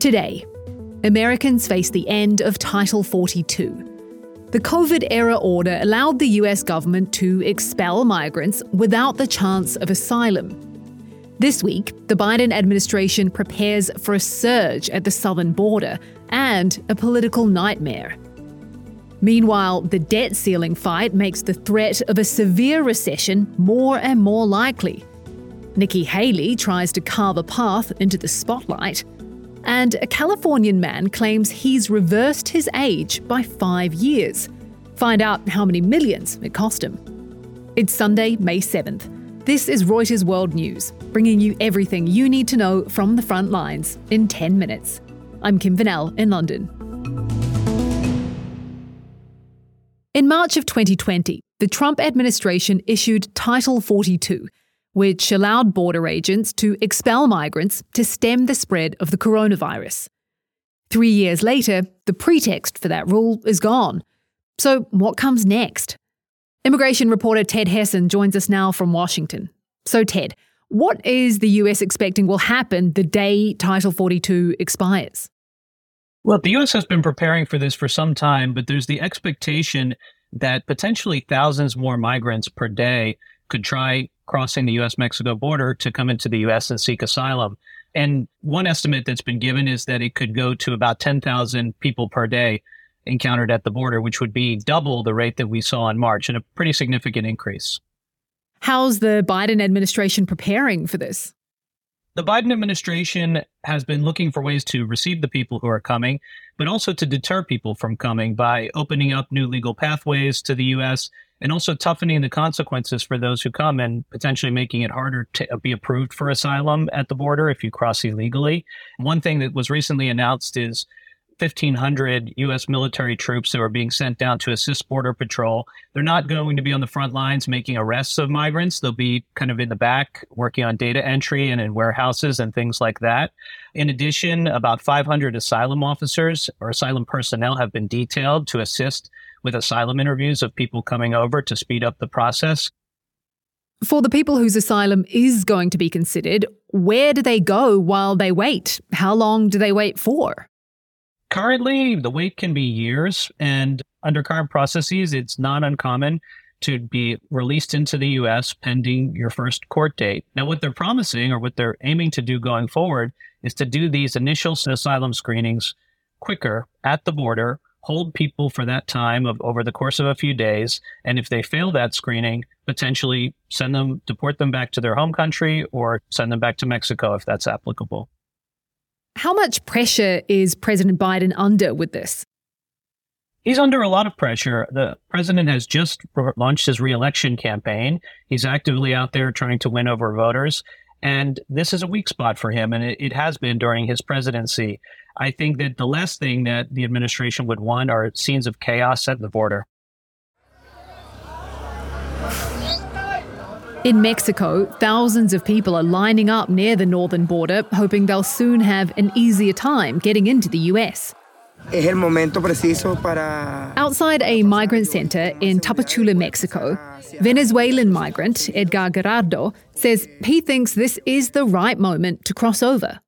Today, Americans face the end of Title 42. The COVID era order allowed the US government to expel migrants without the chance of asylum. This week, the Biden administration prepares for a surge at the southern border and a political nightmare. Meanwhile, the debt ceiling fight makes the threat of a severe recession more and more likely. Nikki Haley tries to carve a path into the spotlight, and a Californian man claims he's reversed his age by five years. Find out how many millions it cost him. It's Sunday, May 7th. This is Reuters World News, bringing you everything you need to know from the front lines in 10 minutes. I'm Kim Van Sel in London. In March of 2020, the Trump administration issued Title 42, which allowed border agents to expel migrants to stem the spread of the coronavirus. Three years later, the pretext for that rule is gone. So, what comes next? Immigration reporter Ted Hesson joins us now from Washington. So, Ted, what is the US expecting will happen the day Title 42 expires? Well, the U.S. has been preparing for this for some time, but there's the expectation that potentially thousands more migrants per day could try crossing the U.S. Mexico border to come into the U.S. and seek asylum. And one estimate that's been given is that it could go to about 10,000 people per day encountered at the border, which would be double the rate that we saw in March and a pretty significant increase. How's the Biden administration preparing for this? The Biden administration has been looking for ways to receive the people who are coming, but also to deter people from coming by opening up new legal pathways to the U.S. and also toughening the consequences for those who come and potentially making it harder to be approved for asylum at the border if you cross illegally. One thing that was recently announced is 1,500 U.S. military troops that are being sent down to assist Border Patrol. They're not going to be on the front lines making arrests of migrants. They'll be kind of in the back working on data entry and in warehouses and things like that. In addition, about 500 asylum officers or asylum personnel have been detailed to assist with asylum interviews of people coming over to speed up the process. For the people whose asylum is going to be considered, where do they go while they wait? How long do they wait for? Currently, the wait can be years, and under current processes, it's not uncommon to be released into the US pending your first court date. Now, what they're promising or what they're aiming to do going forward is to do these initial asylum screenings quicker at the border, hold people for that time of over the course of a few days, and if they fail that screening, potentially send them, deport them back to their home country or send them back to Mexico if that's applicable. How much pressure is President Biden under with this? He's under a lot of pressure. The president has just launched his reelection campaign. He's actively out there trying to win over voters. And this is a weak spot for him, and it, it, has been during his presidency. I think that the last thing that the administration would want are scenes of chaos at the border. In Mexico, thousands of people are lining up near the northern border, hoping they'll soon have an easier time getting into the US. Outside a migrant center in Tapachula, Mexico, Venezuelan migrant Edgar Gerardo says he thinks this is the right moment to cross over.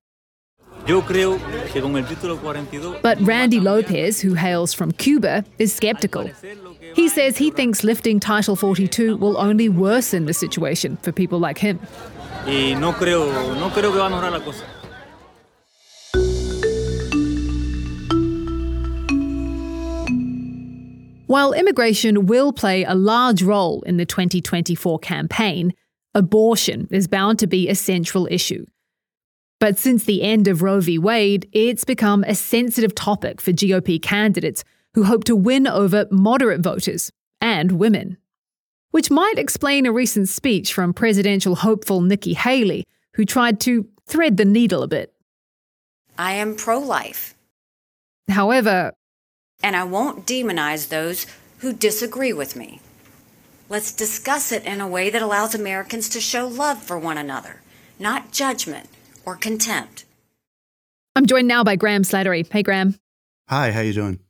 But Randy Lopez, who hails from Cuba, is skeptical. He says he thinks lifting Title 42 will only worsen the situation for people like him. While immigration will play a large role in the 2024 campaign, abortion is bound to be a central issue. But since the end of Roe v. Wade, it's become a sensitive topic for GOP candidates who hope to win over moderate voters and women. Which might explain a recent speech from presidential hopeful Nikki Haley, who tried to thread the needle a bit. I am pro life. However, and I won't demonize those who disagree with me. Let's discuss it in a way that allows Americans to show love for one another, not judgment or contempt. I'm joined now by Gram Slattery. Hey, Gram. Hi, how you doing?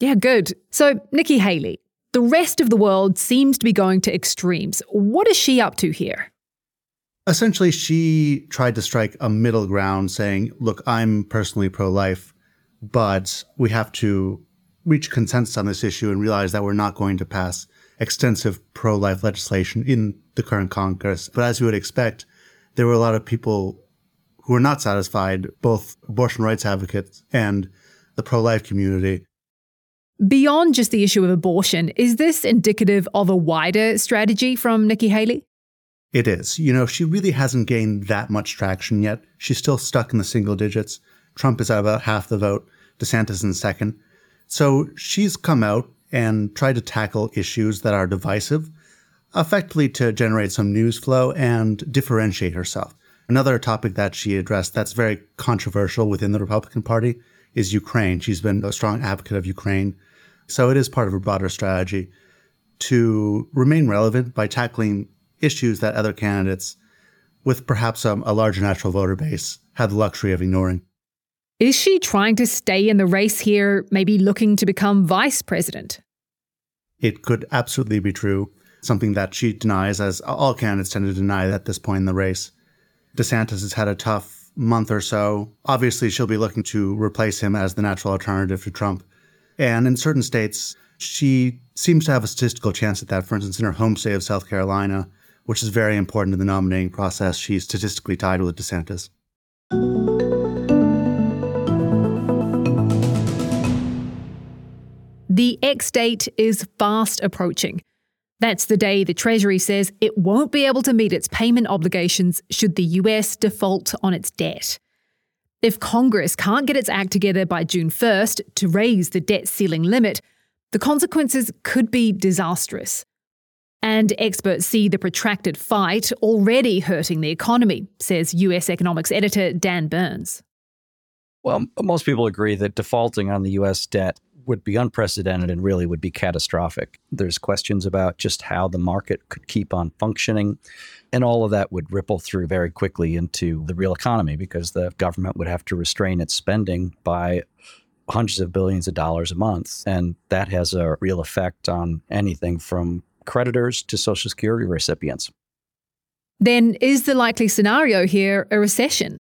Yeah, good. So, Nikki Haley, the rest of the world seems to be going to extremes. What is she up to here? Essentially, she tried to strike a middle ground saying, look, I'm personally pro life, but we have to reach consensus on this issue and realize that we're not going to pass extensive pro life legislation in the current Congress. But as you would expect, there were a lot of people who are not satisfied, both abortion rights advocates and the pro life community. Beyond just the issue of abortion, is this indicative of a wider strategy from Nikki Haley? It is. You know, she really hasn't gained that much traction yet. She's still stuck in the single digits. Trump is at about half the vote, DeSantis in second. So she's come out and tried to tackle issues that are divisive, effectively to generate some news flow and differentiate herself. Another topic that she addressed that's very controversial within the Republican Party is Ukraine. She's been a strong advocate of Ukraine. So it is part of her broader strategy to remain relevant by tackling issues that other candidates with perhaps um, a larger natural voter base have the luxury of ignoring. Is she trying to stay in the race here, maybe looking to become vice president? It could absolutely be true, something that she denies, as all candidates tend to deny at this point in the race. DeSantis has had a tough month or so. Obviously, she'll be looking to replace him as the natural alternative to Trump. And in certain states, she seems to have a statistical chance at that. For instance, in her home state of South Carolina, which is very important in the nominating process, she's statistically tied with DeSantis. The X date is fast approaching. That's the day the Treasury says it won't be able to meet its payment obligations should the US default on its debt. If Congress can't get its act together by June 1st to raise the debt ceiling limit, the consequences could be disastrous. And experts see the protracted fight already hurting the economy, says US economics editor Dan Burns. Well, most people agree that defaulting on the US debt would be unprecedented and really would be catastrophic. There's questions about just how the market could keep on functioning. And all of that would ripple through very quickly into the real economy because the government would have to restrain its spending by hundreds of billions of dollars a month. And that has a real effect on anything from creditors to Social Security recipients. Then is the likely scenario here a recession?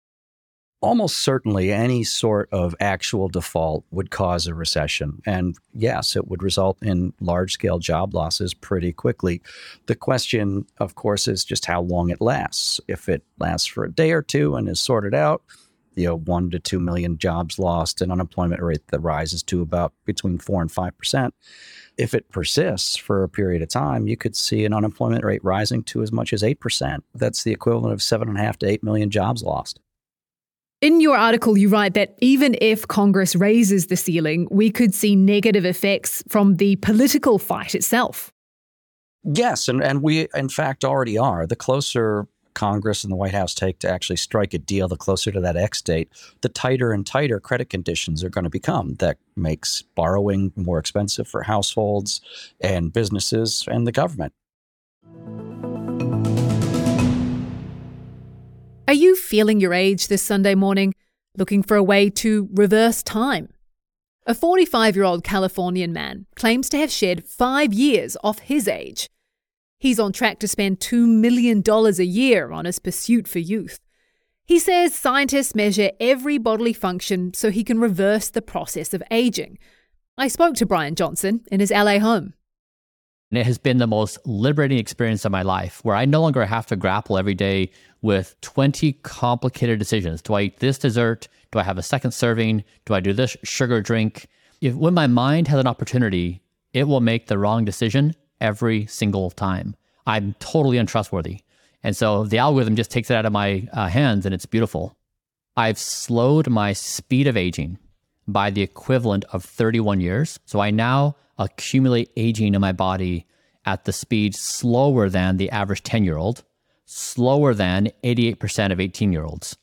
Almost certainly any sort of actual default would cause a recession. And yes, it would result in large scale job losses pretty quickly. The question, of course, is just how long it lasts. If it lasts for a day or two and is sorted out, you know, one to two million jobs lost, an unemployment rate that rises to about between four and five percent. If it persists for a period of time, you could see an unemployment rate rising to as much as eight percent. That's the equivalent of seven and a half to eight million jobs lost. In your article, you write that even if Congress raises the ceiling, we could see negative effects from the political fight itself. Yes, and, and we, in fact, already are. The closer Congress and the White House take to actually strike a deal, the closer to that X date, the tighter and tighter credit conditions are going to become. That makes borrowing more expensive for households and businesses and the government. Are you feeling your age this Sunday morning, looking for a way to reverse time? A 45 year old Californian man claims to have shed five years off his age. He's on track to spend $2 million a year on his pursuit for youth. He says scientists measure every bodily function so he can reverse the process of aging. I spoke to Brian Johnson in his LA home. And it has been the most liberating experience of my life where I no longer have to grapple every day with 20 complicated decisions. Do I eat this dessert? Do I have a second serving? Do I do this sugar drink? If when my mind has an opportunity, it will make the wrong decision every single time. I'm totally untrustworthy. And so the algorithm just takes it out of my uh, hands and it's beautiful. I've slowed my speed of aging by the equivalent of 31 years. So I now accumulate aging in my body at the speed slower than the average 10 year old, slower than 88% of 18 year olds.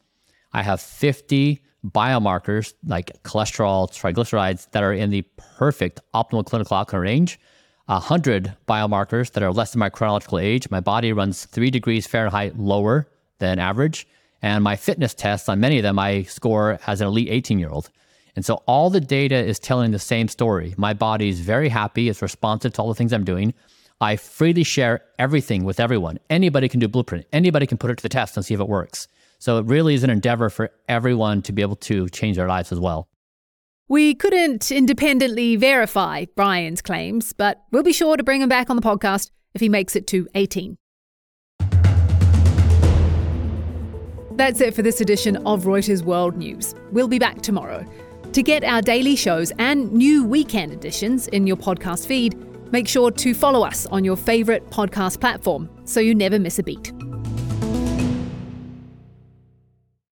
I have 50 biomarkers like cholesterol, triglycerides that are in the perfect optimal clinical outcome range. 100 biomarkers that are less than my chronological age. My body runs three degrees Fahrenheit lower than average. And my fitness tests on many of them, I score as an elite 18 year old. And so all the data is telling the same story. My body is very happy, it's responsive to all the things I'm doing. I freely share everything with everyone. Anybody can do Blueprint, anybody can put it to the test and see if it works. So it really is an endeavor for everyone to be able to change their lives as well. We couldn't independently verify Brian's claims, but we'll be sure to bring him back on the podcast if he makes it to 18. That's it for this edition of Reuters World News. We'll be back tomorrow. To get our daily shows and new weekend editions in your podcast feed, make sure to follow us on your favourite podcast platform so you never miss a beat.